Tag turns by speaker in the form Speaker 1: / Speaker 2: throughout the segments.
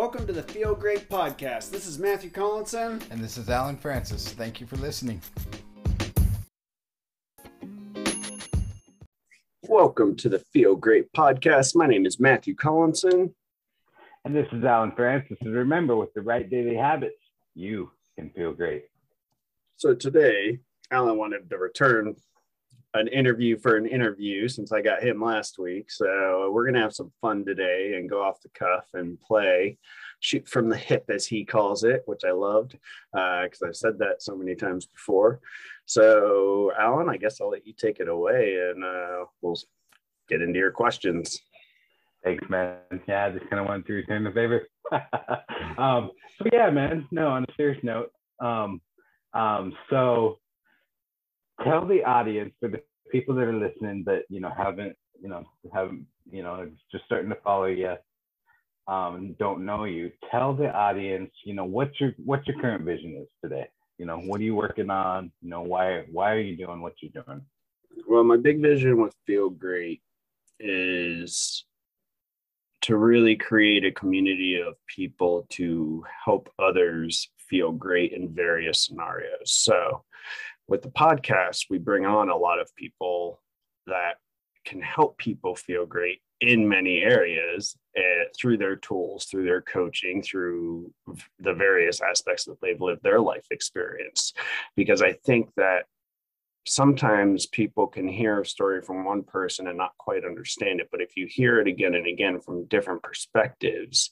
Speaker 1: Welcome to the Feel Great Podcast. This is Matthew Collinson.
Speaker 2: And this is Allan Francis. Thank you for listening.
Speaker 1: Welcome to the Feel Great Podcast. My name is Matthew Collinson.
Speaker 3: And this is Allan Francis. And remember, with the right daily habits, you can feel great.
Speaker 1: So today, Allan wanted to return an interview for an interview since I got him last week. So we're gonna have some fun today and go off the cuff and play shoot from the hip as he calls it, which I loved because uh, I've said that so many times before. So Allan, I guess I'll let you take it away and uh, we'll get into your questions.
Speaker 3: Thanks, man. Yeah, I just kind of went through doing the favor. um, so yeah, man. No, on a serious note. Um, um, so tell the audience for the people that are listening that you know haven't you know haven't you know just starting to follow you um, don't know you tell the audience you know what your what your current vision is today. You know what are you working on? You know why why are you doing what you're doing?
Speaker 1: Well my big vision with feel great is to really create a community of people to help others feel great in various scenarios. So with the podcast, we bring on a lot of people that can help people feel great in many areas uh, through their tools, through their coaching, through the various aspects that they've lived their life experience. Because I think that sometimes people can hear a story from one person and not quite understand it but if you hear it again and again from different perspectives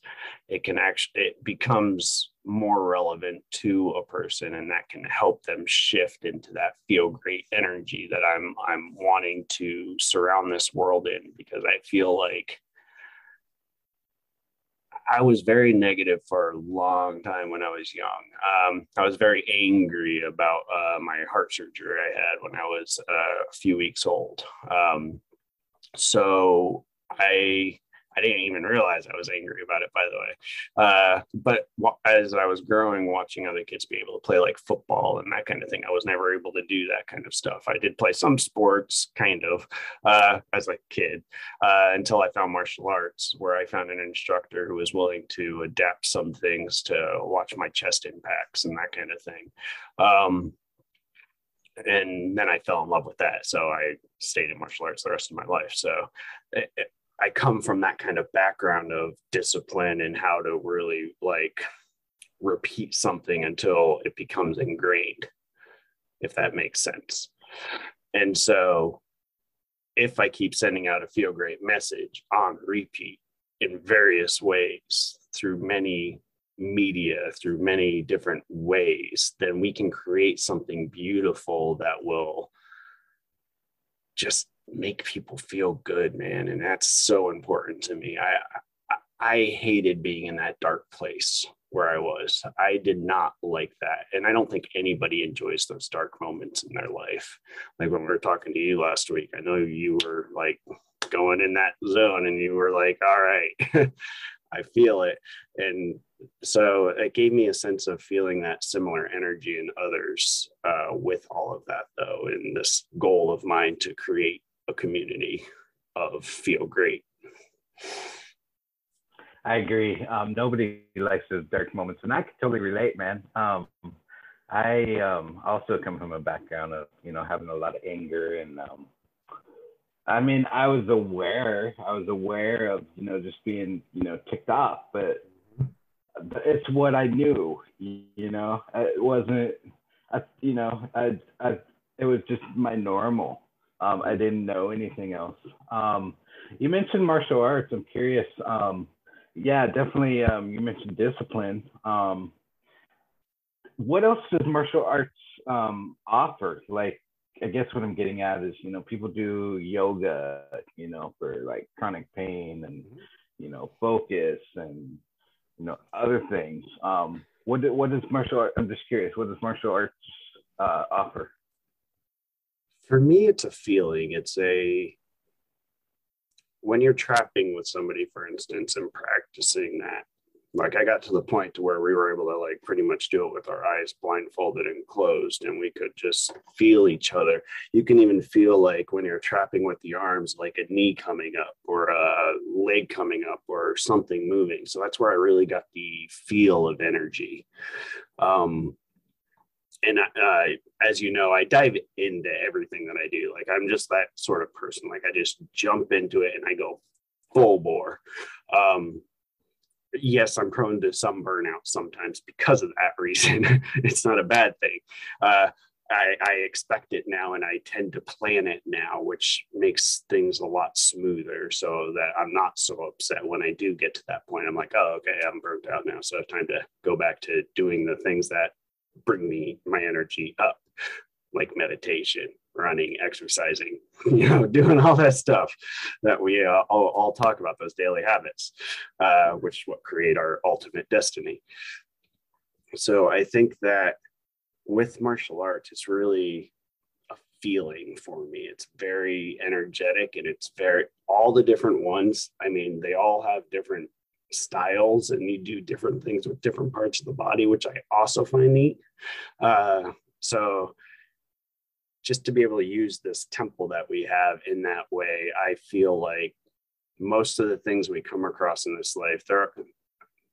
Speaker 1: it can actually it becomes more relevant to a person and that can help them shift into that feel great energy that i'm i'm wanting to surround this world in because i feel like I was very negative for a long time when I was young. Um, I was very angry about uh, my heart surgery I had when I was uh, a few weeks old. Um, so I I didn't even realize I was angry about it, by the way. Uh, but as I was growing, watching other kids be able to play like football and that kind of thing, I was never able to do that kind of stuff. I did play some sports, kind of, uh, as a kid, uh, until I found martial arts, where I found an instructor who was willing to adapt some things to watch my chest impacts and that kind of thing. Um, and then I fell in love with that. So I stayed in martial arts the rest of my life. So it, it, I come from that kind of background of discipline and how to really like repeat something until it becomes ingrained, if that makes sense. And so if I keep sending out a feel great message on repeat in various ways through many media, through many different ways, then we can create something beautiful that will just make people feel good, man. And that's so important to me. I, I, hated being in that dark place where I was. I did not like that. And I don't think anybody enjoys those dark moments in their life. Like when we were talking to you last week, I know you were like going in that zone and you were like, all right, I feel it. And so it gave me a sense of feeling that similar energy in others uh, with all of that, though, in this goal of mine to create a community of feel great.
Speaker 3: I agree. Um, nobody likes those dark moments, and I can totally relate, man. Um, I um, also come from a background of you know having a lot of anger, and um, I mean I was aware, I was aware of you know just being you know ticked off, but it's what I knew. You know, it wasn't, I, you know, I, I, it was just my normal. Um, I didn't know anything else. Um, you mentioned martial arts. I'm curious. Um, yeah, definitely. Um, you mentioned discipline. Um, what else does martial arts um, offer? Like, I guess what I'm getting at is, you know, people do yoga, you know, for like chronic pain and, you know, focus and, you know, other things. Um, what what does martial art? I'm just curious. What does martial arts uh, offer?
Speaker 1: For me it's a feeling it's a when you're trapping with somebody for instance and practicing that like I got to the point to where we were able to like pretty much do it with our eyes blindfolded and closed, and we could just feel each other. You can even feel like when you're trapping with the arms, like a knee coming up or a leg coming up or something moving. So that's where I really got the feel of energy. Um, and uh, as you know, I dive into everything that I do. Like I'm just that sort of person. Like I just jump into it and I go full bore. Um, yes, I'm prone to some burnout sometimes because of that reason. it's not a bad thing. Uh, I, I, expect it now and I tend to plan it now, which makes things a lot smoother so that I'm not so upset when I do get to that point. I'm like, oh, okay, I'm burnt out now. So I have time to go back to doing the things that bring me my energy up, like meditation, running, exercising, you know, doing all that stuff that we uh, all, all, talk about, those daily habits, uh, which what create our ultimate destiny. So I think that with martial arts, it's really a feeling for me. It's very energetic and it's very, all the different ones. I mean, they all have different styles and you do different things with different parts of the body, which I also find neat. Uh, so just to be able to use this temple that we have in that way, I feel like most of the things we come across in this life, there are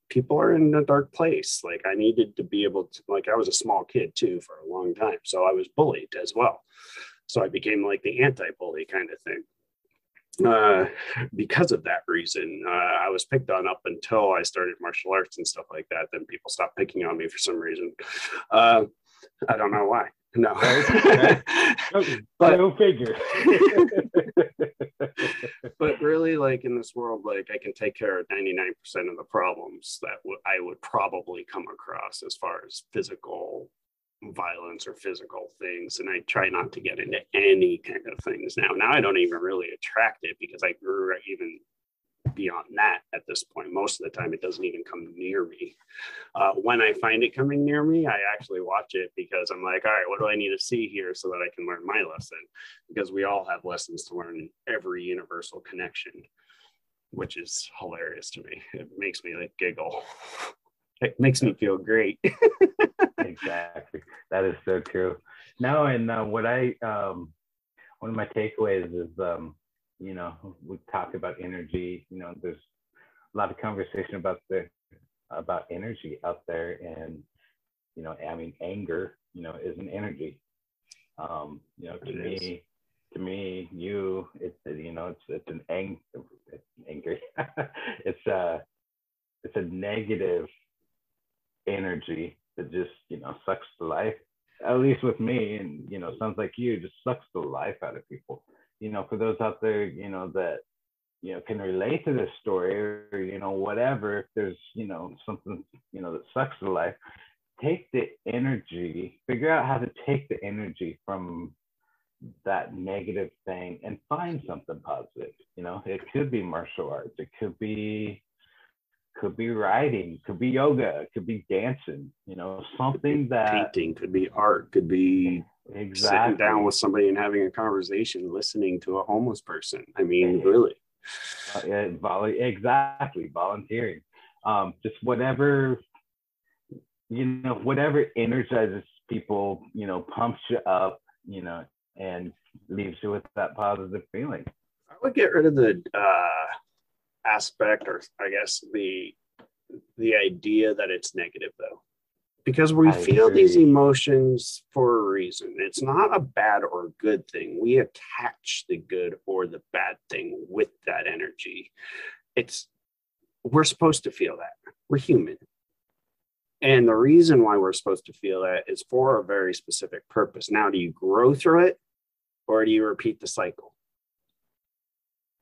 Speaker 1: people are in a dark place. Like I needed to be able to, like I was a small kid too for a long time. So I was bullied as well. So I became like the anti-bully kind of thing uh, because of that reason. Uh, I was picked on up until I started martial arts and stuff like that. Then people stopped picking on me for some reason. Uh, I don't know why. No,
Speaker 3: but no figure.
Speaker 1: but really, like in this world, like I can take care of ninety nine percent of the problems that w- I would probably come across as far as physical violence or physical things and i try not to get into any kind of things. Now now i don't even really attract it because i grew even beyond that at this point. Most of the time it doesn't even come near me. Uh, when i find it coming near me i actually watch it because i'm like all right what do i need to see here so that i can learn my lesson? Because we all have lessons to learn in every universal connection which is hilarious to me. It makes me like giggle it makes me feel great
Speaker 3: exactly. That is so true. No, and uh, what I um, one of my takeaways is um, you know we talk about energy. You know, there's a lot of conversation about the about energy out there, and you know, I mean, anger, you know, is an energy. Um, you know, to it me, is. to me, you, it's you know, it's it's an ang, it's angry. it's a it's a negative energy that just you know sucks the life at least with me and you know sounds like you just sucks the life out of people. You know for those out there you know that you know can relate to this story or you know whatever if there's you know something you know that sucks the life take the energy figure out how to take the energy from that negative thing and find something positive. You know it could be martial arts. It could be could be writing, could be yoga, could be dancing, you know, something that
Speaker 1: painting, could be art, could be exactly. sitting down with somebody and having a conversation, listening to a homeless person. I mean, really.
Speaker 3: Uh, yeah, vol- exactly, volunteering. Um, just whatever, you know, whatever energizes people, you know, pumps you up, you know, and leaves you with that positive feeling.
Speaker 1: I would get rid of the uh aspect or i guess the the idea that it's negative though. Because we I feel agree. these emotions for a reason. It's not a bad or good thing. We attach the good or the bad thing with that energy. It's we're supposed to feel that. We're human. And the reason why we're supposed to feel that is for a very specific purpose. Now do you grow through it or do you repeat the cycle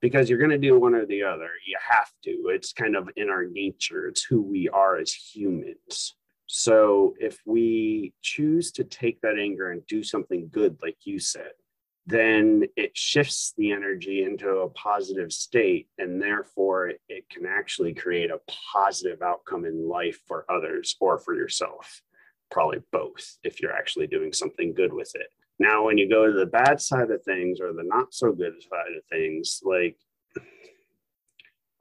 Speaker 1: because you're going to do one or the other. You have to. It's kind of in our nature, it's who we are as humans. So if we choose to take that anger and do something good, like you said, then it shifts the energy into a positive state. And therefore, it can actually create a positive outcome in life for others or for yourself. Probably both, if you're actually doing something good with it. Now, when you go to the bad side of things or the not so good side of things, like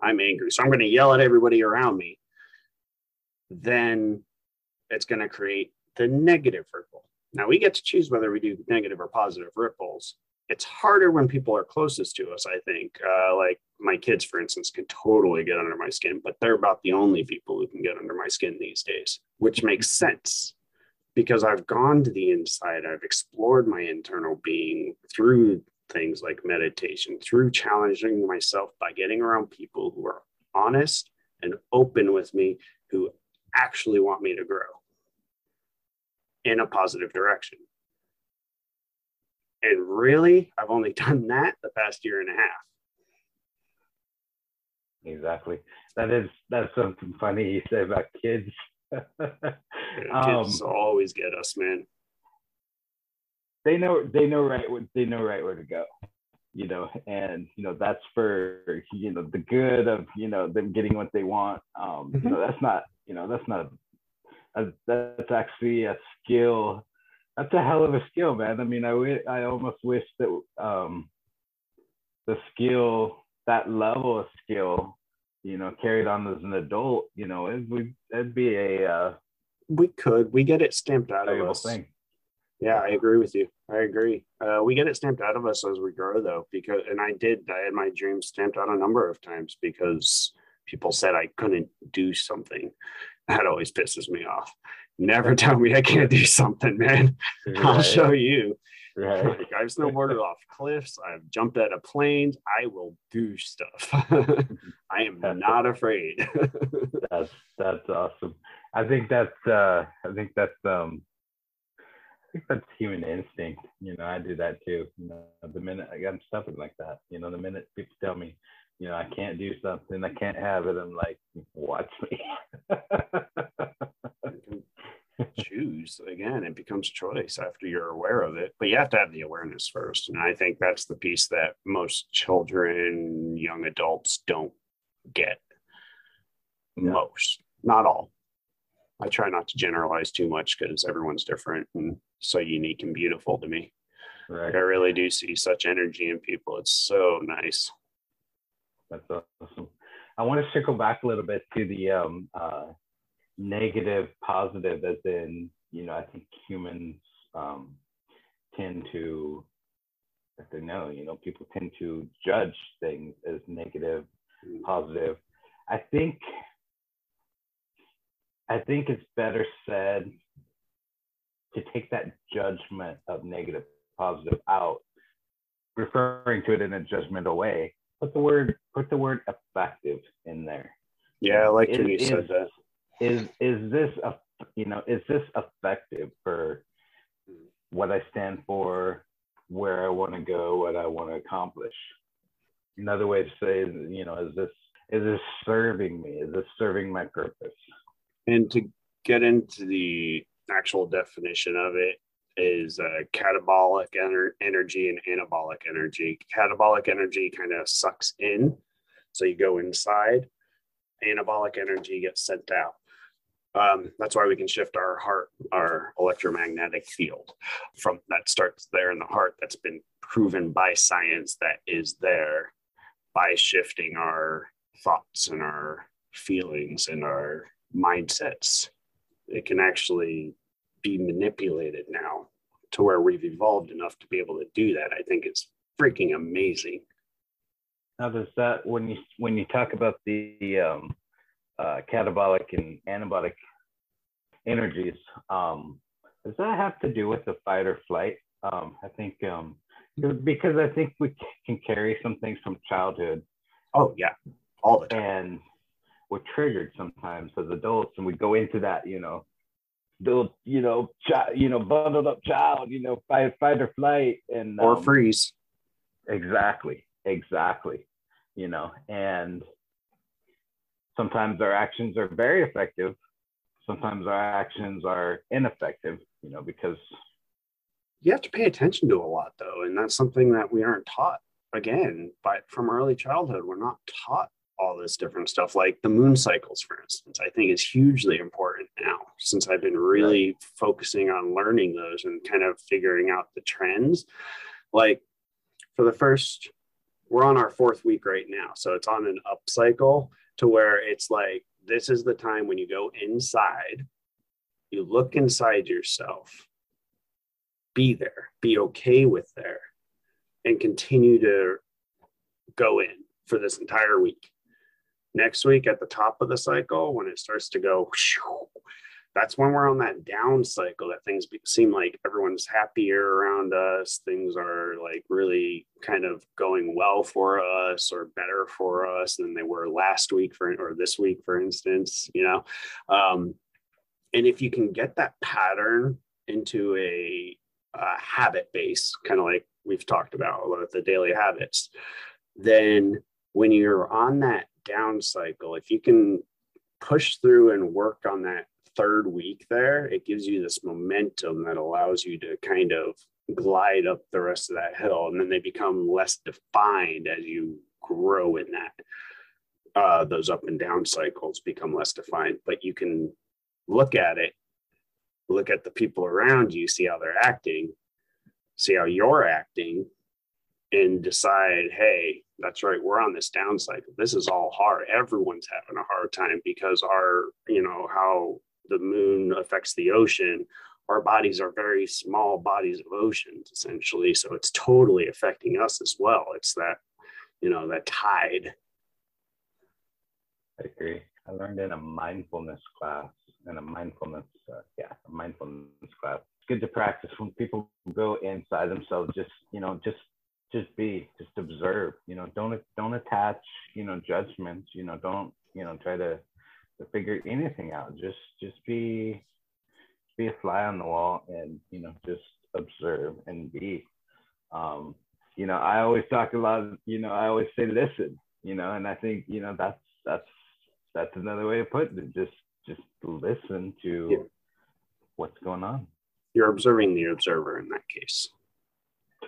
Speaker 1: I'm angry, so I'm going to yell at everybody around me. then it's going to create the negative ripple. Now we get to choose whether we do negative or positive ripples. It's harder when people are closest to us, I think. Uh, like my kids, for instance, can totally get under my skin, but they're about the only people who can get under my skin these days, which makes sense because I've gone to the inside. I've explored my internal being through things like meditation, through challenging myself by getting around people who are honest and open with me, who actually want me to grow in a positive direction. And really, I've only done that the past year and a half.
Speaker 3: Exactly. That is that's something funny you say about kids.
Speaker 1: kids um, always get us, man.
Speaker 3: They know they know right they know right where to go, you know, and you know that's for you know the good of you know them getting what they want. Um, mm-hmm. You know that's not you know that's not a, that's actually a skill. That's a hell of a skill, man. I mean, I I almost wish that um, the skill that level of skill you know, carried on as an adult, you know, it would it'd be a uh,
Speaker 1: we could we get it stamped out of us. Thing. Yeah, I agree with you. I agree. Uh, we get it stamped out of us as we grow, though, because and I did. I had my dreams stamped out a number of times because people said I couldn't do something. That always pisses me off. Never tell me I can't do something, man. Right. I'll show you. Right. Like I've snowboarded off cliffs. I've jumped out of planes. I will do stuff. I am not afraid.
Speaker 3: that's that's awesome. I think that's uh I think that's um I think that's human instinct. You know, I do that too. You know, the minute I got something like that, you know, the minute people tell me, you know, I can't do something, I can't have it, I'm like, watch me.
Speaker 1: choose again it becomes choice after you're aware of it but you have to have the awareness first and i think that's the piece that most children young adults don't get yeah. most not all i try not to generalize too much because everyone's different and so unique and beautiful to me right. Like I really do see such energy in people it's so nice
Speaker 3: that's awesome i want to circle back a little bit to the um, uh, negative positive as in you know i think humans um, tend to if they know you know people tend to judge things as mm. positive. I think i think it's better said to take that judgment of negative positive out referring to it in a judgmental way. Put the word put the word effective in there.
Speaker 1: Yeah i like when you said that
Speaker 3: is is this a you know is this effective for what I stand for, where I want to go, what I want to accomplish? Another way to say, you know, is this is this serving me? Is this serving my purpose?
Speaker 1: And to get into the actual definition of it is uh, catabolic ener- energy and anabolic energy. Catabolic energy kind of sucks in, so you go inside. Anabolic energy gets sent out. Um, that's why we can shift our heart, our electromagnetic field from that starts there in the heart. That's been proven by science that is there by shifting our thoughts and our feelings and our mindsets. It can actually be manipulated now to where we've evolved enough to be able to do that. I think it's freaking amazing.
Speaker 3: How does that when you when you talk about the um, uh, catabolic and anabolic energies. Um, does that have to do with the fight or flight? Um, I think um, because I think we can carry some things from childhood.
Speaker 1: Oh yeah, all the time.
Speaker 3: And we're triggered sometimes as adults, and we go into that, you know, the you know, chi- you know, bundled up child, you know, fight, fight or flight, and
Speaker 1: or um, freeze.
Speaker 3: Exactly, exactly. You know, and sometimes our actions are very effective. Sometimes our actions are ineffective you know because
Speaker 1: you have to pay attention to a lot though and that's something that we aren't taught. Again but from early childhood we're not taught all this different stuff like the moon cycles for instance i think is hugely important now since i've been really focusing on learning those and kind of figuring out the trends. Like for the first we're on our fourth week right now so it's on an up cycle to where it's like this is the time when you go inside, you look inside yourself, be there, be okay with there, and continue to go in for this entire week. Next week, at the top of the cycle, when it starts to go, that's when we're on that down cycle that things seem like everyone's happier around us. Things are like really kind of going well for us or better for us than they were last week for or this week, for instance, you know. Um, and if you can get that pattern into a, a habit base, kind of like we've talked about with the daily habits, then when you're on that down cycle, if you can push through and work on that third week there, it gives you this momentum that allows you to kind of glide up the rest of that hill. And then they become less defined as you grow in that. Uh, those up and down cycles become less defined, but you can look at it, look at the people around you, see how they're acting, see how you're acting, and decide, hey, that's right, we're on this down cycle. This is all hard. Everyone's having a hard time because our, you know, how the moon affects the ocean. Our bodies are very small bodies of oceans, essentially. So it's totally affecting us as well. It's that, you know, that tide.
Speaker 3: I agree. I learned in a mindfulness class, in a mindfulness, uh, yeah, a mindfulness class. It's good to practice when people go inside themselves. Just, you know, just just be just observe you know don't don't attach you know judgments you know don't you know try to, to figure anything out. Just just be be a fly on the wall and you know just observe and be. Um you know i always talk a lot you know i always say listen you know and i think you know that's that's that's another way of putting it. Just just listen to yeah. what's going on.
Speaker 1: You're observing the observer in that case.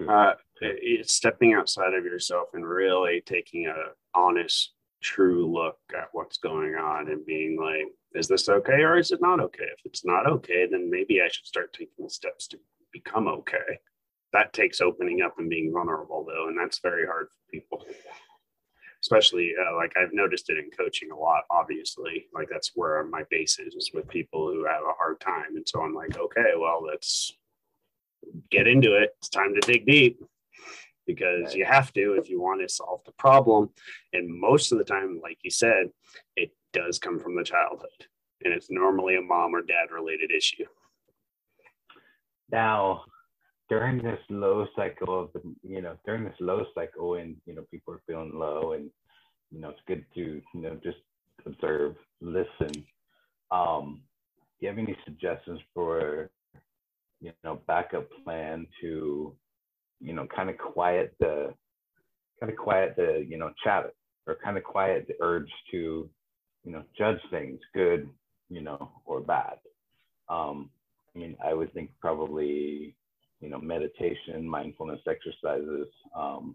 Speaker 1: Uh, it's stepping outside of yourself and really taking a honest, true look at what's going on and being like, is this okay or is it not okay? If it's not okay, then maybe I should start taking steps to become okay. That takes opening up and being vulnerable, though, and that's very hard for people. Especially uh, like I've noticed it in coaching a lot. Obviously, like that's where my base is, is with people who have a hard time, and so I'm like, okay, well, let's get into it. It's time to dig deep because you have to if you want to solve the problem. And most of the time, like you said, it does come from the childhood and it's normally a mom or dad related issue.
Speaker 3: Now, during this low cycle of the, you know, during this low cycle and you know, people are feeling low and, you know, it's good to, you know, just observe, listen. Um, do you have any suggestions for you know backup plan to you know kind of quiet the kind of quiet the you know chatter or kind of quiet the urge to you know judge things good you know or bad. Um i mean i would think probably you know meditation mindfulness exercises um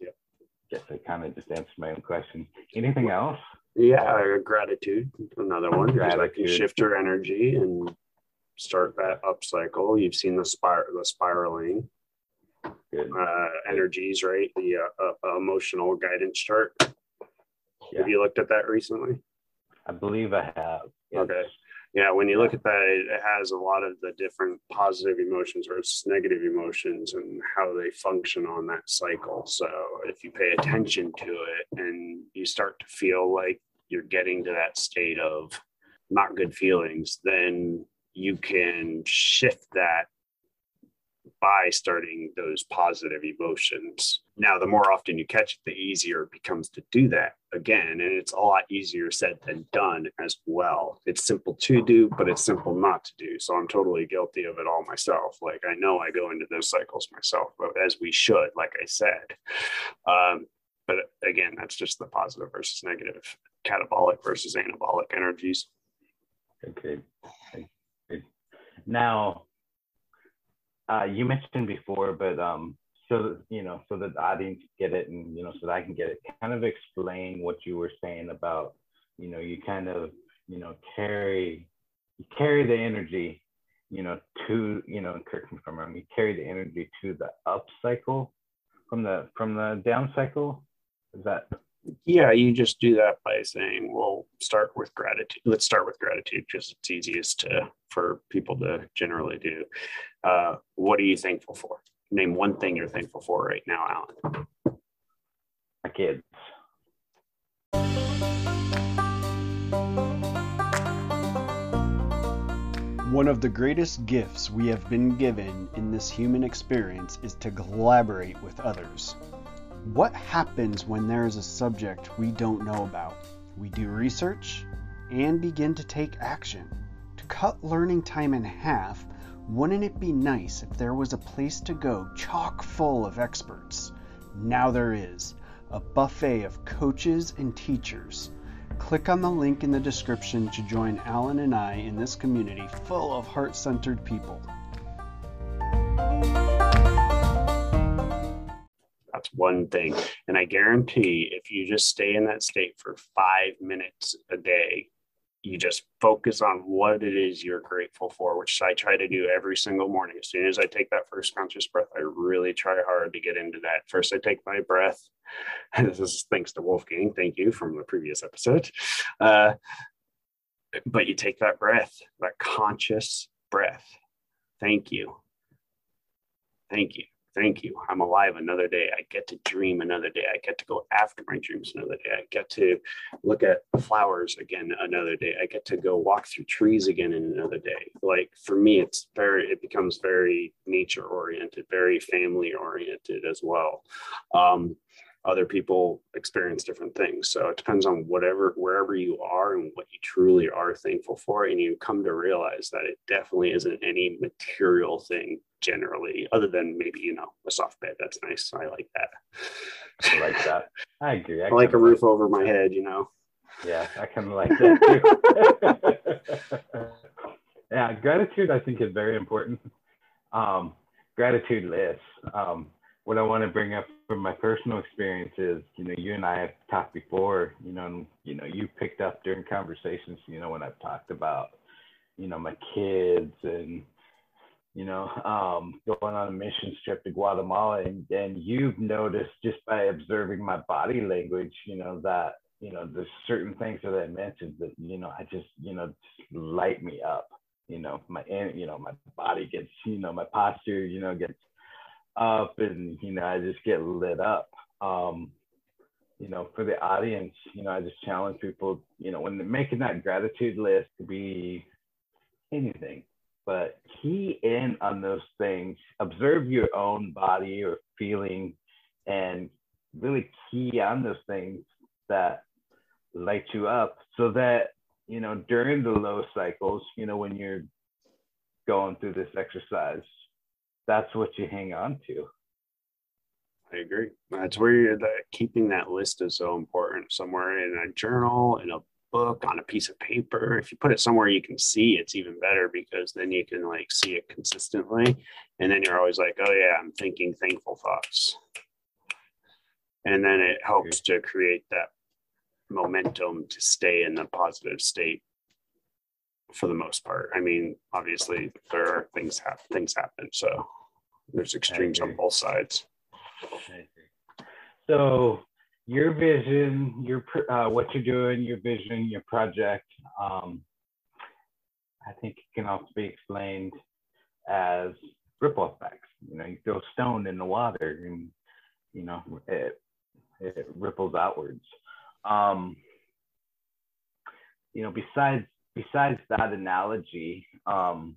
Speaker 3: yeah guess i kind of just answered my own question anything else?
Speaker 1: yeah gratitude another one gratitude. like you shift your energy and start that up cycle. You've seen the spir- the spiraling uh, energies, right? The uh, uh, emotional guidance chart. Yeah. Have you looked at that recently?
Speaker 3: I believe I have.
Speaker 1: Yes. Okay. Yeah, when you look at that, it has a lot of the different positive emotions versus negative emotions and how they function on that cycle. So if you pay attention to it and you start to feel like you're getting to that state of not good feelings, then you can shift that by starting those positive emotions. Now, the more often you catch it, the easier it becomes to do that again. And it's a lot easier said than done as well. It's simple to do, but it's simple not to do. So I'm totally guilty of it all myself. Like I know I go into those cycles myself, but as we should, like I said. Um, but again, that's just the positive versus negative, catabolic versus anabolic energies.
Speaker 3: Okay. Now, uh, you mentioned before, but um, so you know, so that the audience get it, and you know, so that I can get it. Kind of explain what you were saying about, you know, you kind of, you know, carry, you carry the energy, you know, to, you know, correct me if I'm wrong. You carry the energy to the up cycle from the from the down cycle. Is that
Speaker 1: yeah, you just do that by saying, "Well, start with gratitude." Let's start with gratitude because it's easiest to for people to generally do. Uh, what are you thankful for? Name one thing you're thankful for right now, Allan.
Speaker 3: My kids.
Speaker 4: One of the greatest gifts we have been given in this human experience is to collaborate with others. What happens when there is a subject we don't know about? We do research and begin to take action. To cut learning time in half, wouldn't it be nice if there was a place to go chock full of experts? Now there is a buffet of coaches and teachers. Click on the link in the description to join Allan and I in this community full of heart centered people.
Speaker 1: That's one thing. And I guarantee if you just stay in that state for five minutes a day, you just focus on what it is you're grateful for, which I try to do every single morning. As soon as I take that first conscious breath, I really try hard to get into that. First, I take my breath. this is thanks to Wolfgang. Thank you from the previous episode. Uh, but you take that breath, that conscious breath. Thank you. Thank you. Thank you. I'm alive another day. I get to dream another day. I get to go after my dreams another day. I get to look at flowers again another day. I get to go walk through trees again in another day. Like for me, it's very, it becomes very nature oriented, very family oriented as well. Um, other people experience different things. So it depends on whatever, wherever you are and what you truly are thankful for. And you come to realize that it definitely isn't any material thing generally, other than maybe, you know, a soft bed. That's nice. I like that.
Speaker 3: I like that. I agree.
Speaker 1: I, I like a roof like over my head, you know.
Speaker 3: Yeah, I kind of like that too. yeah, gratitude I think is very important. Um, gratitude list. Um, what I want to bring up from my personal experience is, you know, you and I have talked before, you know, and, you know, you picked up during conversations, you know, when I've talked about, you know, my kids and, you know, um, going on a mission trip to Guatemala, and, and you've noticed just by observing my body language, you know, that, you know, there's certain things that I mentioned that, you know, I just, you know, just light me up, you know, my, you know, my body gets, you know, my posture, you know, gets up and you know i just get lit up. Um you know for the audience you know i just challenge people you know when they're making that gratitude list to be anything but key in on those things observe your own body or feeling and really key on those things that light you up so that you know during the low cycles you know when you're going through this exercise that's what you hang on to.
Speaker 1: I agree. That's where you're the, keeping that list is so important. Somewhere in a journal, in a book, on a piece of paper. If you put it somewhere you can see, it's even better because then you can like see it consistently. And then you're always like, oh yeah, I'm thinking thankful thoughts. And then it helps to create that momentum to stay in the positive state for the most part. I mean, obviously there are things happen, things happen. So there's extremes on both sides.
Speaker 3: So your vision, your uh, what you're doing, your vision, your project, um, I think it can also be explained as ripple effects. You know, you throw a stone in the water, and you know it it ripples outwards. Um, you know, besides besides that analogy, um,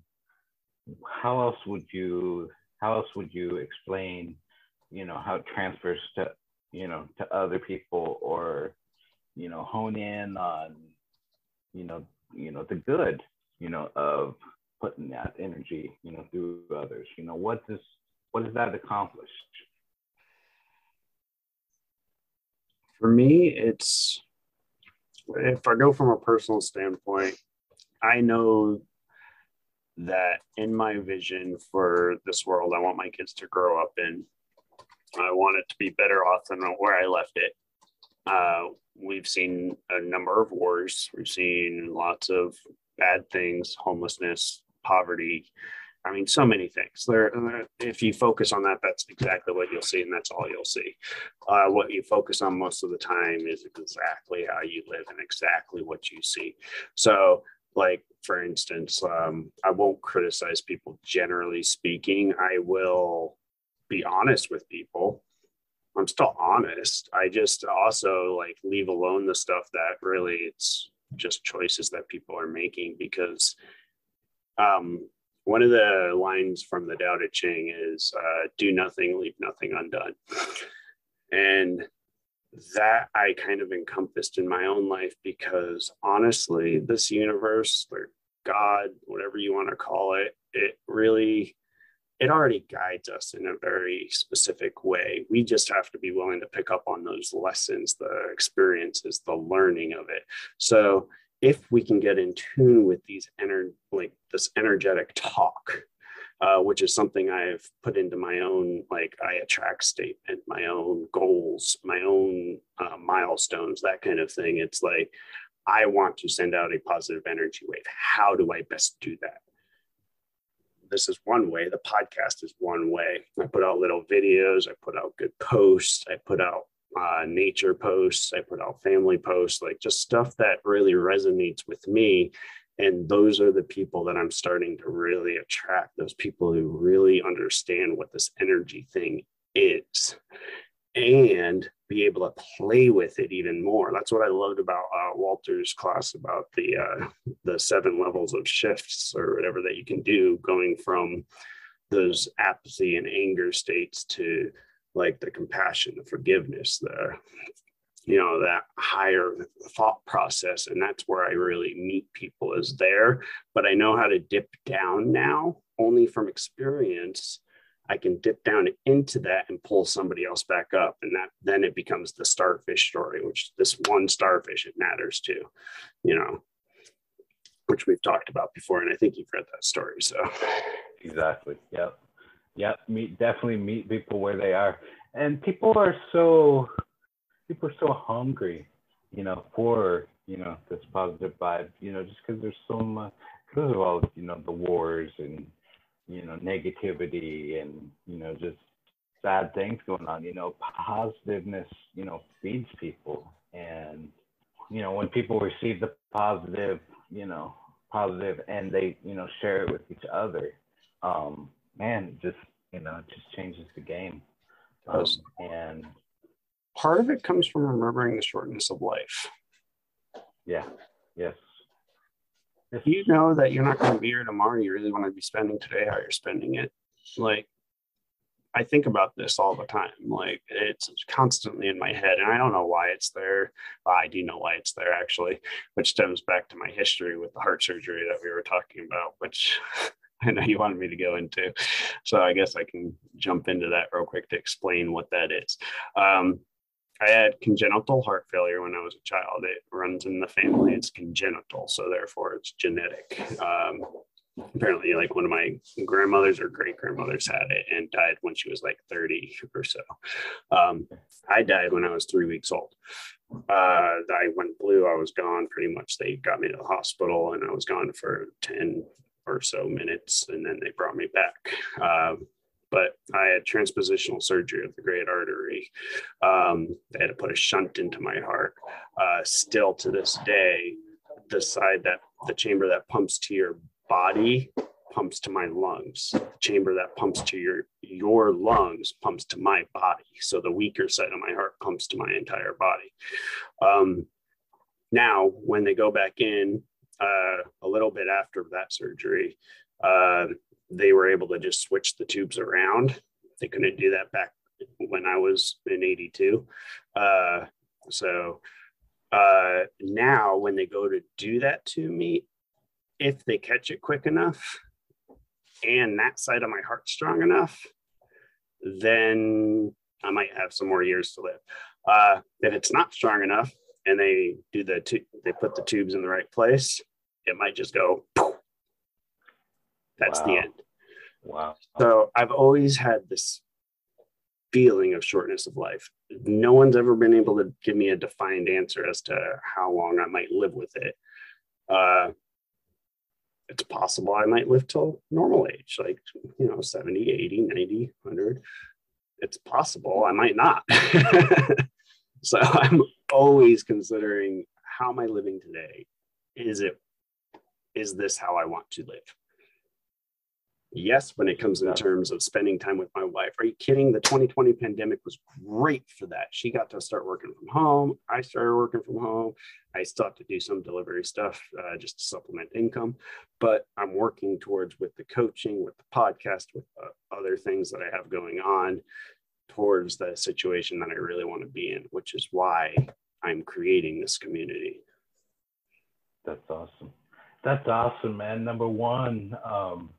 Speaker 3: how else would you how else would you explain, you know, how it transfers to you know to other people or you know hone in on you know you know the good you know of putting that energy you know through others? You know what does what does that accomplish?
Speaker 1: For me it's if i go from a personal standpoint I know that in my vision for this world, I want my kids to grow up in. I want it to be better off than where I left it. Uh, we've seen a number of wars. We've seen lots of bad things, homelessness, poverty. I mean, so many things. There, if you focus on that, that's exactly what you'll see, and that's all you'll see. Uh, what you focus on most of the time is exactly how you live and exactly what you see. So, like for instance, um, I won't criticize people generally speaking. I will be honest with people. I'm still honest. I just also like leave alone the stuff that really it's just choices that people are making because um, one of the lines from the Tao Te Ching is uh, do nothing, leave nothing undone. And that I kind of encompassed in my own life because honestly, this universe or God, whatever you want to call it, it really it already guides us in a very specific way. We just have to be willing to pick up on those lessons, the experiences, the learning of it. So if we can get in tune with these ener- like this energetic talk uh, which is something i've put into my own like i attract statement my own goals my own uh, milestones that kind of thing. It's like i want to send out a positive energy wave. How do i best do that? This is one way. The podcast is one way. I put out little videos. I put out good posts. I put out uh, nature posts, I put out family posts, like just stuff that really resonates with me. And those are the people that I'm starting to really attract, those people who really understand what this energy thing is and be able to play with it even more. That's what I loved about uh, Walter's class about the uh, the seven levels of shifts or whatever that you can do, going from those apathy and anger states to like the compassion, the forgiveness, the you know that higher thought process and that's where i really meet people is there. But i know how to dip down now only from experience. I can dip down into that and pull somebody else back up and that then it becomes the starfish story which this one starfish it matters to you know which we've talked about before and i think you've read that story so.
Speaker 3: Exactly. Yep. Yep, meet definitely meet people where they are, and people are so people are so hungry, you know, for you know this positive vibe, you know, just because there's so much because of all you know the wars and you know negativity and you know just sad things going on. You know, positiveness, you know, feeds people, and you know when people receive the positive, you know, positive, and they you know share it with each other. Um, man, just you know, it just changes the game. Um, and
Speaker 1: part of it comes from remembering the shortness of life.
Speaker 3: Yeah. Yes.
Speaker 1: If you know that you're not going to be here tomorrow, you really want to be spending today how you're spending it. Like, I think about this all the time. Like, it's constantly in my head, and I don't know why it's there. Well, I do know why it's there, actually, which stems back to my history with the heart surgery that we were talking about, which I know you wanted me to go into. So I guess I can jump into that real quick to explain what that is. Um, I had congenital heart failure when I was a child. It runs in the family. It's congenital, so therefore it's genetic. Um, apparently, like one of my grandmothers or great grandmothers had it and died when she was like 30 or so. Um, I died when I was three weeks old. Uh, I went blue. I was gone pretty much. They got me to the hospital and I was gone for 10, or so minutes, and then they brought me back. Um, but I had transpositional surgery of the great artery. Um, they had to put a shunt into my heart. Uh, still to this day, the side that the chamber that pumps to your body pumps to my lungs. The chamber that pumps to your your lungs pumps to my body. So the weaker side of my heart pumps to my entire body. Um, now, when they go back in, uh, a little bit after that surgery, uh, they were able to just switch the tubes around. They couldn't do that back when I was in 82. Uh, so uh, now, when they go to do that to me, if they catch it quick enough and that side of my heart strong enough, then I might have some more years to live. Uh, if it's not strong enough, and they do the tu- they put the tubes in the right place, it might just go. That's wow. the end.
Speaker 3: Wow.
Speaker 1: So I've always had this feeling of shortness of life. No one's ever been able to give me a defined answer as to how long I might live with it. Uh, it's possible I might live till normal age, like, you know, 70, 80, 90, 100. It's possible I might not. so I'm always considering how am I living today? Is it, is this how I want to live? Yes, when it comes in terms of spending time with my wife. Are you kidding? The 2020 pandemic was great for that. She got to start working from home. I started working from home. I still have to do some delivery stuff uh, just to supplement income, but I'm working towards with the coaching, with the podcast, with uh, other things that I have going on towards the situation that I really want to be in, which is why I'm creating this community.
Speaker 3: That's awesome. That's awesome, man. Number one, um,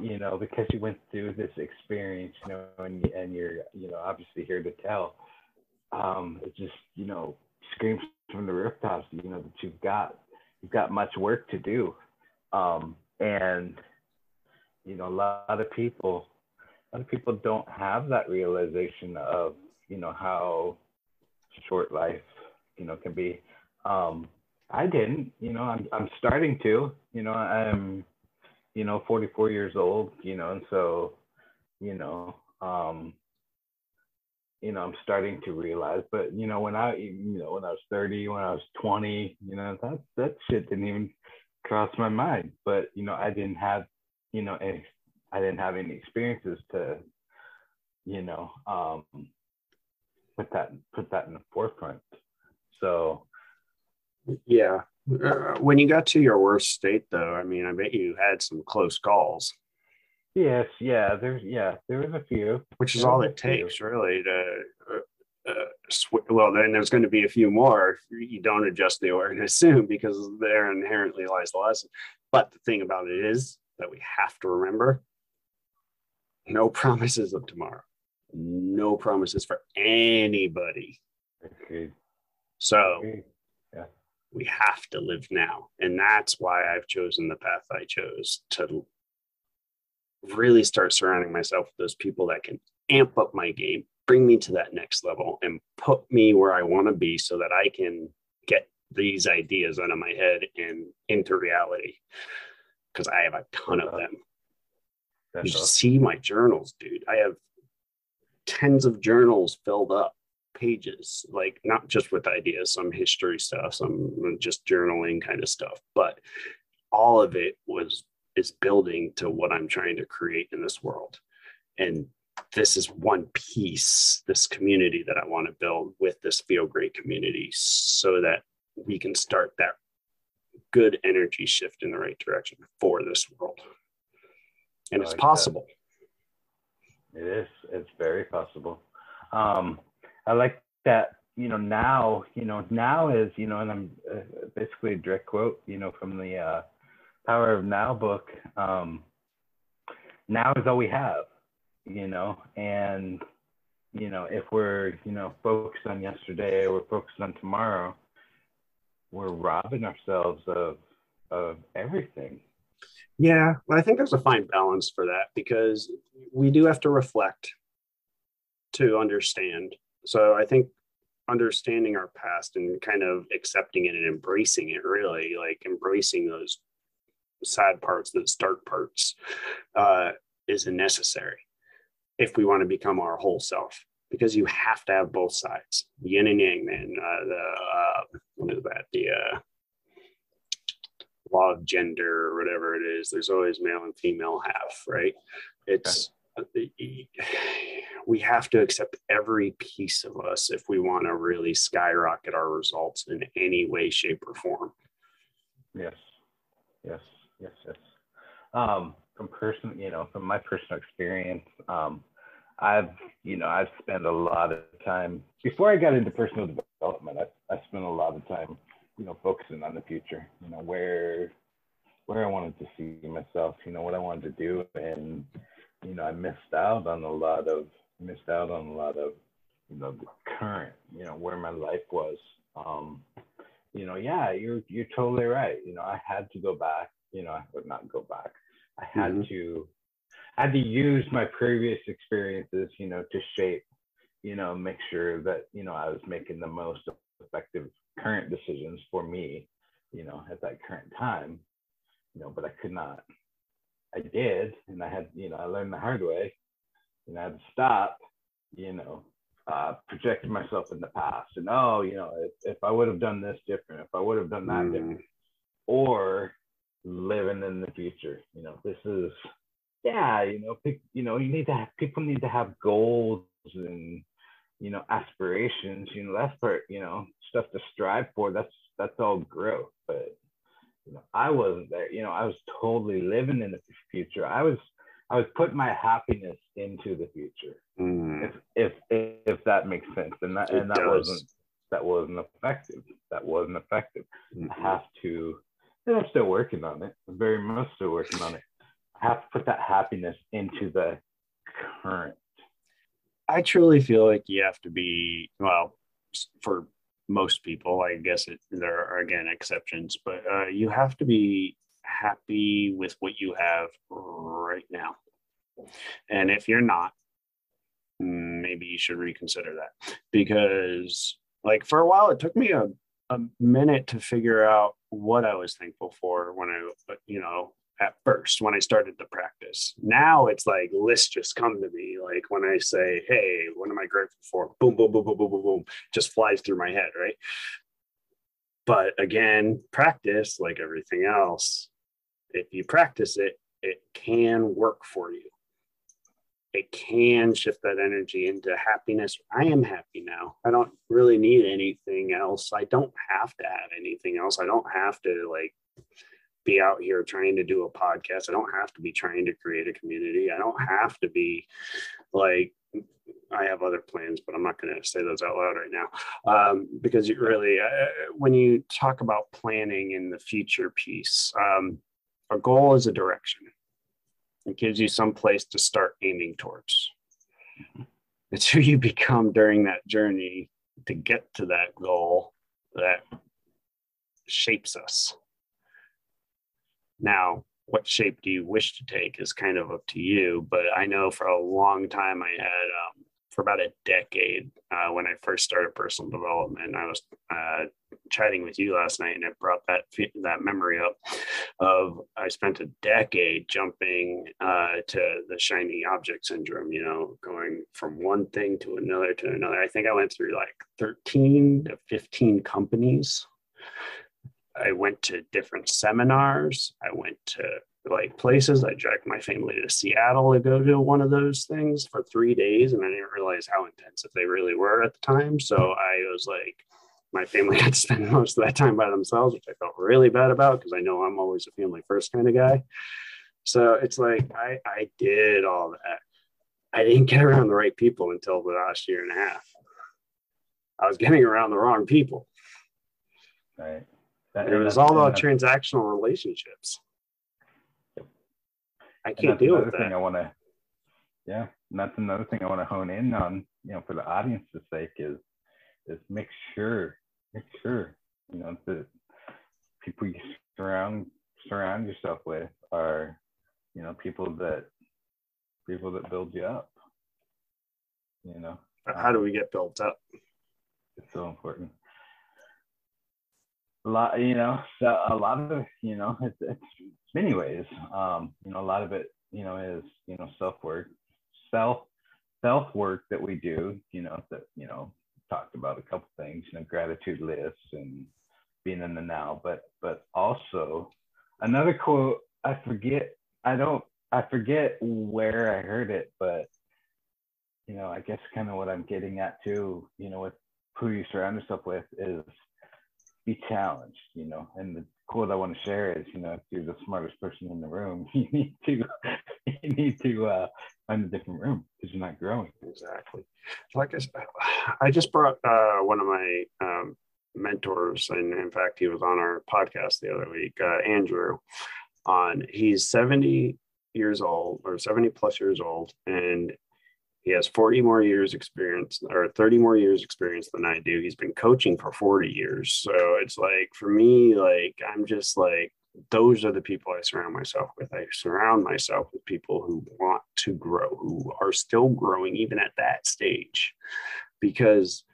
Speaker 3: you know, because you went through this experience, you know, and, and you're, you know, obviously here to tell. Um, it just, you know, screams from the rooftops, you know, that you've got, you've got much work to do. Um, and, you know, a lot of people, a lot of people don't have that realization of, you know, how short life, you know, can be. Um, I didn't, you know, I'm, I'm starting to, you know, I'm, you know, 44 years old, you know, and so, you know, um, you know, I'm starting to realize, but you know, when I, you know, when I was 30, when I was 20, you know, that, that shit didn't even cross my mind, but, you know, I didn't have, you know, any, I didn't have any experiences to, you know, um, put that, put that in the forefront. So,
Speaker 1: yeah, uh, when you got to your worst state, though, I mean, I bet you had some close calls.
Speaker 3: Yes, yeah, there's yeah, there was a few.
Speaker 1: Which is there all it takes, few. really, to uh, uh, sw- well, then there's going to be a few more. if You don't adjust the awareness soon because there inherently lies the lesson. But the thing about it is that we have to remember: no promises of tomorrow, no promises for anybody. Okay. So. Okay we have to live now. And that's why I've chosen the path I chose to really start surrounding myself with those people that can amp up my game, bring me to that next level, and put me where I want to be so that I can get these ideas out of my head and into reality. Because I have a ton of them. That's you should see my journals, dude. I have tens of journals filled up pages, like not just with ideas, some history stuff, some just journaling kind of stuff, but all of it was is building to what I'm trying to create in this world. And this is one piece, this community that I want to build with this feel great community so that we can start that good energy shift in the right direction for this world. And it's possible.
Speaker 3: That. It is. It's very possible. Um, I like that, you know, now, you know, now is, you know, and I'm uh, basically a direct quote, you know, from the uh, Power of Now book. Um, now is all we have, you know, and, you know, if we're, you know, focused on yesterday or we're focused on tomorrow, we're robbing ourselves of, of everything.
Speaker 1: Yeah, well, I think there's a fine balance for that because we do have to reflect to understand so I think understanding our past and kind of accepting it and embracing it really like embracing those sad parts those dark parts uh, is necessary if we want to become our whole self because you have to have both sides yin and yang man uh, the uh, what is that? The uh, law of gender or whatever it is there's always male and female half right? It's we have to accept every piece of us if we want to really skyrocket our results in any way, shape, or form.
Speaker 3: Yes, yes, yes, yes. Um, from personal, you know, from my personal experience, um, I've, you know, I've spent a lot of time before I got into personal development. I, I spent a lot of time, you know, focusing on the future. You know, where, where I wanted to see myself. You know, what I wanted to do, and you know, I missed out on a lot of missed out on a lot of you know the current you know where my life was um you know yeah you're you're totally right you know i had to go back you know i would not go back i had mm-hmm. to i had to use my previous experiences you know to shape you know make sure that you know i was making the most effective current decisions for me you know at that current time you know, but I could not. I did, and I had, you know, I learned the hard way, and I had to stop, you know, uh, projecting myself in the past, and oh, you know, if, if I would have done this different, if I would have done that mm. different, or living in the future. You know, this is yeah, you know, pick, you know, you need to have people need to have goals and you know aspirations. You know, that's part, you know, stuff to strive for. That's that's all growth. But I wasn't there. You know, I was totally living in the future. I was I was putting my happiness into the future. Mm. If, if if that makes sense, and that it and that does. wasn't that wasn't effective. That wasn't effective. Mm-hmm. I have to and I'm still working on it. I'm very much still working on it. I have to put that happiness into the current.
Speaker 1: I truly feel like you have to be well for most people. I guess it, there are again exceptions, but uh, you have to be happy with what you have right now. And if you're not, maybe you should reconsider that because, like, for a while, it took me a, a minute to figure out what I was thankful for when I, you know, at first when I started the practice. Now it's like lists just come to me. Like when I say, Hey, what am I grateful for? Boom, boom, boom, boom, boom, boom, boom, just flies through my head. Right. But again, practice like everything else. If you practice it, it can work for you it can shift that energy into happiness. I am happy now. I don't really need anything else. I don't have to have anything else. I don't have to like be out here trying to do a podcast. I don't have to be trying to create a community. I don't have to be like I have other plans, but I'm not going to say those out loud right now um, because really, uh, when you talk about planning in the future piece, um, a goal is a direction. It gives you some place to start aiming towards. It's who you become during that journey to get to that goal that shapes us. Now, what shape do you wish to take is kind of up to you. But I know for a long time I had um, for about a decade uh, when I first started personal development. I was uh, chatting with you last night, and it brought that that memory up of I spent a decade jumping uh, to the shiny object syndrome. You know, going from one thing to another to another. I think I went through like thirteen to fifteen companies. I went to different seminars. I went to like places. I dragged my family to Seattle to go to one of those things for three days, and I didn't realize how intensive they really were at the time. So I was like, my family got to spend most of that time by themselves, which I felt really bad about because I know I'm always a family first kind of guy. So it's like I I did all that. I didn't get around the right people until the last year and a half. I was getting around the wrong people.
Speaker 3: Right.
Speaker 1: That, it was all about transactional relationships. I can't deal with that.
Speaker 3: I want to, yeah, and that's another thing I want to hone in on. You know, for the audience's sake, is is make sure, make sure, you know, the people you surround surround yourself with are, you know, people that people that build you up. You know,
Speaker 1: how do we get built up?
Speaker 3: It's so important lot you know so a lot of you know it's, it's many ways um you know a lot of it you know is you know self work self self work that we do you know that you know talked about a couple things you know gratitude lists and being in the now but but also another quote i forget i don't i forget where i heard it but you know i guess kind of what i'm getting at too you know with who you surround yourself with is be challenged, you know. And the quote I want to share is, you know, if you're the smartest person in the room, you need to you need to uh, find a different room because you're not growing.
Speaker 1: Exactly. Like I, said, I just brought uh, one of my um, mentors, and in fact, he was on our podcast the other week, uh, Andrew. On he's 70 years old or 70 plus years old, and he has 40 more years experience or 30 more years experience than I do. He's been coaching for 40 years. So it's like for me, like I'm just like those are the people I surround myself with. I surround myself with people who want to grow, who are still growing even at that stage. Because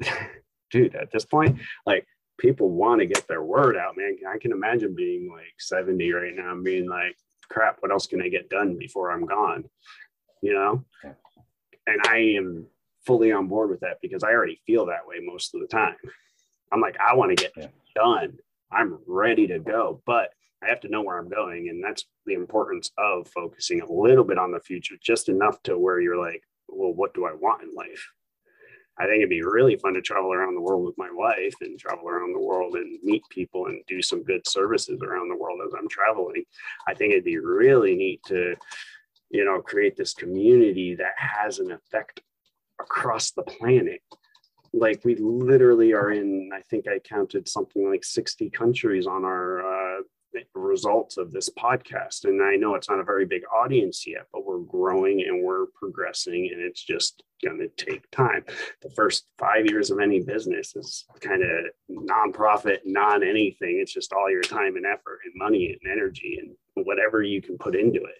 Speaker 1: dude, at this point, like people want to get their word out, man. I can imagine being like 70 right now and being like, crap, what else can I get done before I'm gone? You know? And I am fully on board with that because I already feel that way most of the time. I'm like, I want to get yeah. done. I'm ready to go, but I have to know where I'm going. And that's the importance of focusing a little bit on the future, just enough to where you're like, well, what do I want in life? I think it'd be really fun to travel around the world with my wife and travel around the world and meet people and do some good services around the world as I'm traveling. I think it'd be really neat to, you know, create this community that has an effect across the planet. Like we literally are in, I think I counted something like 60 countries on our uh, results of this podcast. And I know it's not a very big audience yet, but we're growing and we're progressing, and it's just going to take time. The first five years of any business is kind of nonprofit, non anything. It's just all your time and effort and money and energy and whatever you can put into it.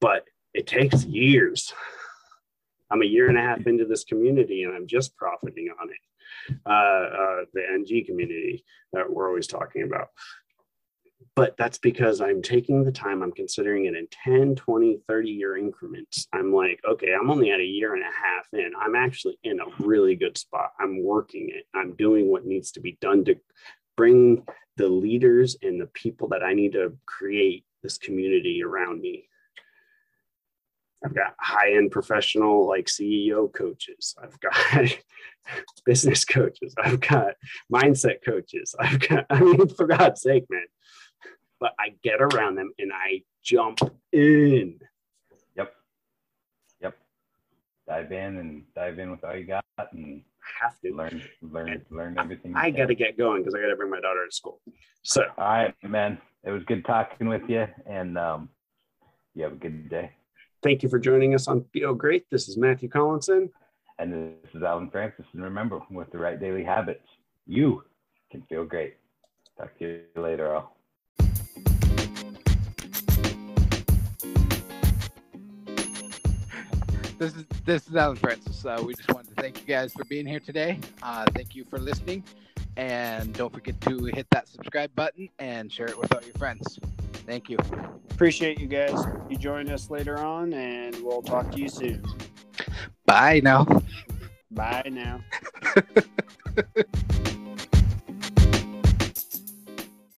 Speaker 1: But it takes years. I'm a year and a half into this community and I'm just profiting on it. Uh, uh, the NG community that we're always talking about but that's because I'm taking the time, I'm considering it in 10, 20, 30 year increments. I'm like, okay, I'm only at a year and a half in. I'm actually in a really good spot. I'm working it. I'm doing what needs to be done to bring the leaders and the people that I need to create this community around me. I've got high end professional like CEO coaches. I've got business coaches. I've got mindset coaches. I've got, I mean, for God's sake, man, but I get around them and I jump in.
Speaker 3: Yep. Yep. Dive in and dive in with all you got and
Speaker 1: have to
Speaker 3: learn learn and learn everything.
Speaker 1: I, I got to get going because I got to bring my daughter to school. So
Speaker 3: all right, man. It was good talking with you, and um, you have a good day.
Speaker 1: Thank you for joining us on Feel Great. This is Matthew Collinson.
Speaker 3: And this is Allan Francis. And remember, with the right daily habits, you can feel great. Talk to you later, all.
Speaker 2: this is this is Allan Francis. Uh, we just wanted to thank you guys for being here today. Uh, thank you for listening, and don't forget to hit that subscribe button and share it with all your friends. Thank you.
Speaker 4: Appreciate you guys. You join us later on, and we'll talk to you soon.
Speaker 2: Bye now.
Speaker 4: Bye now.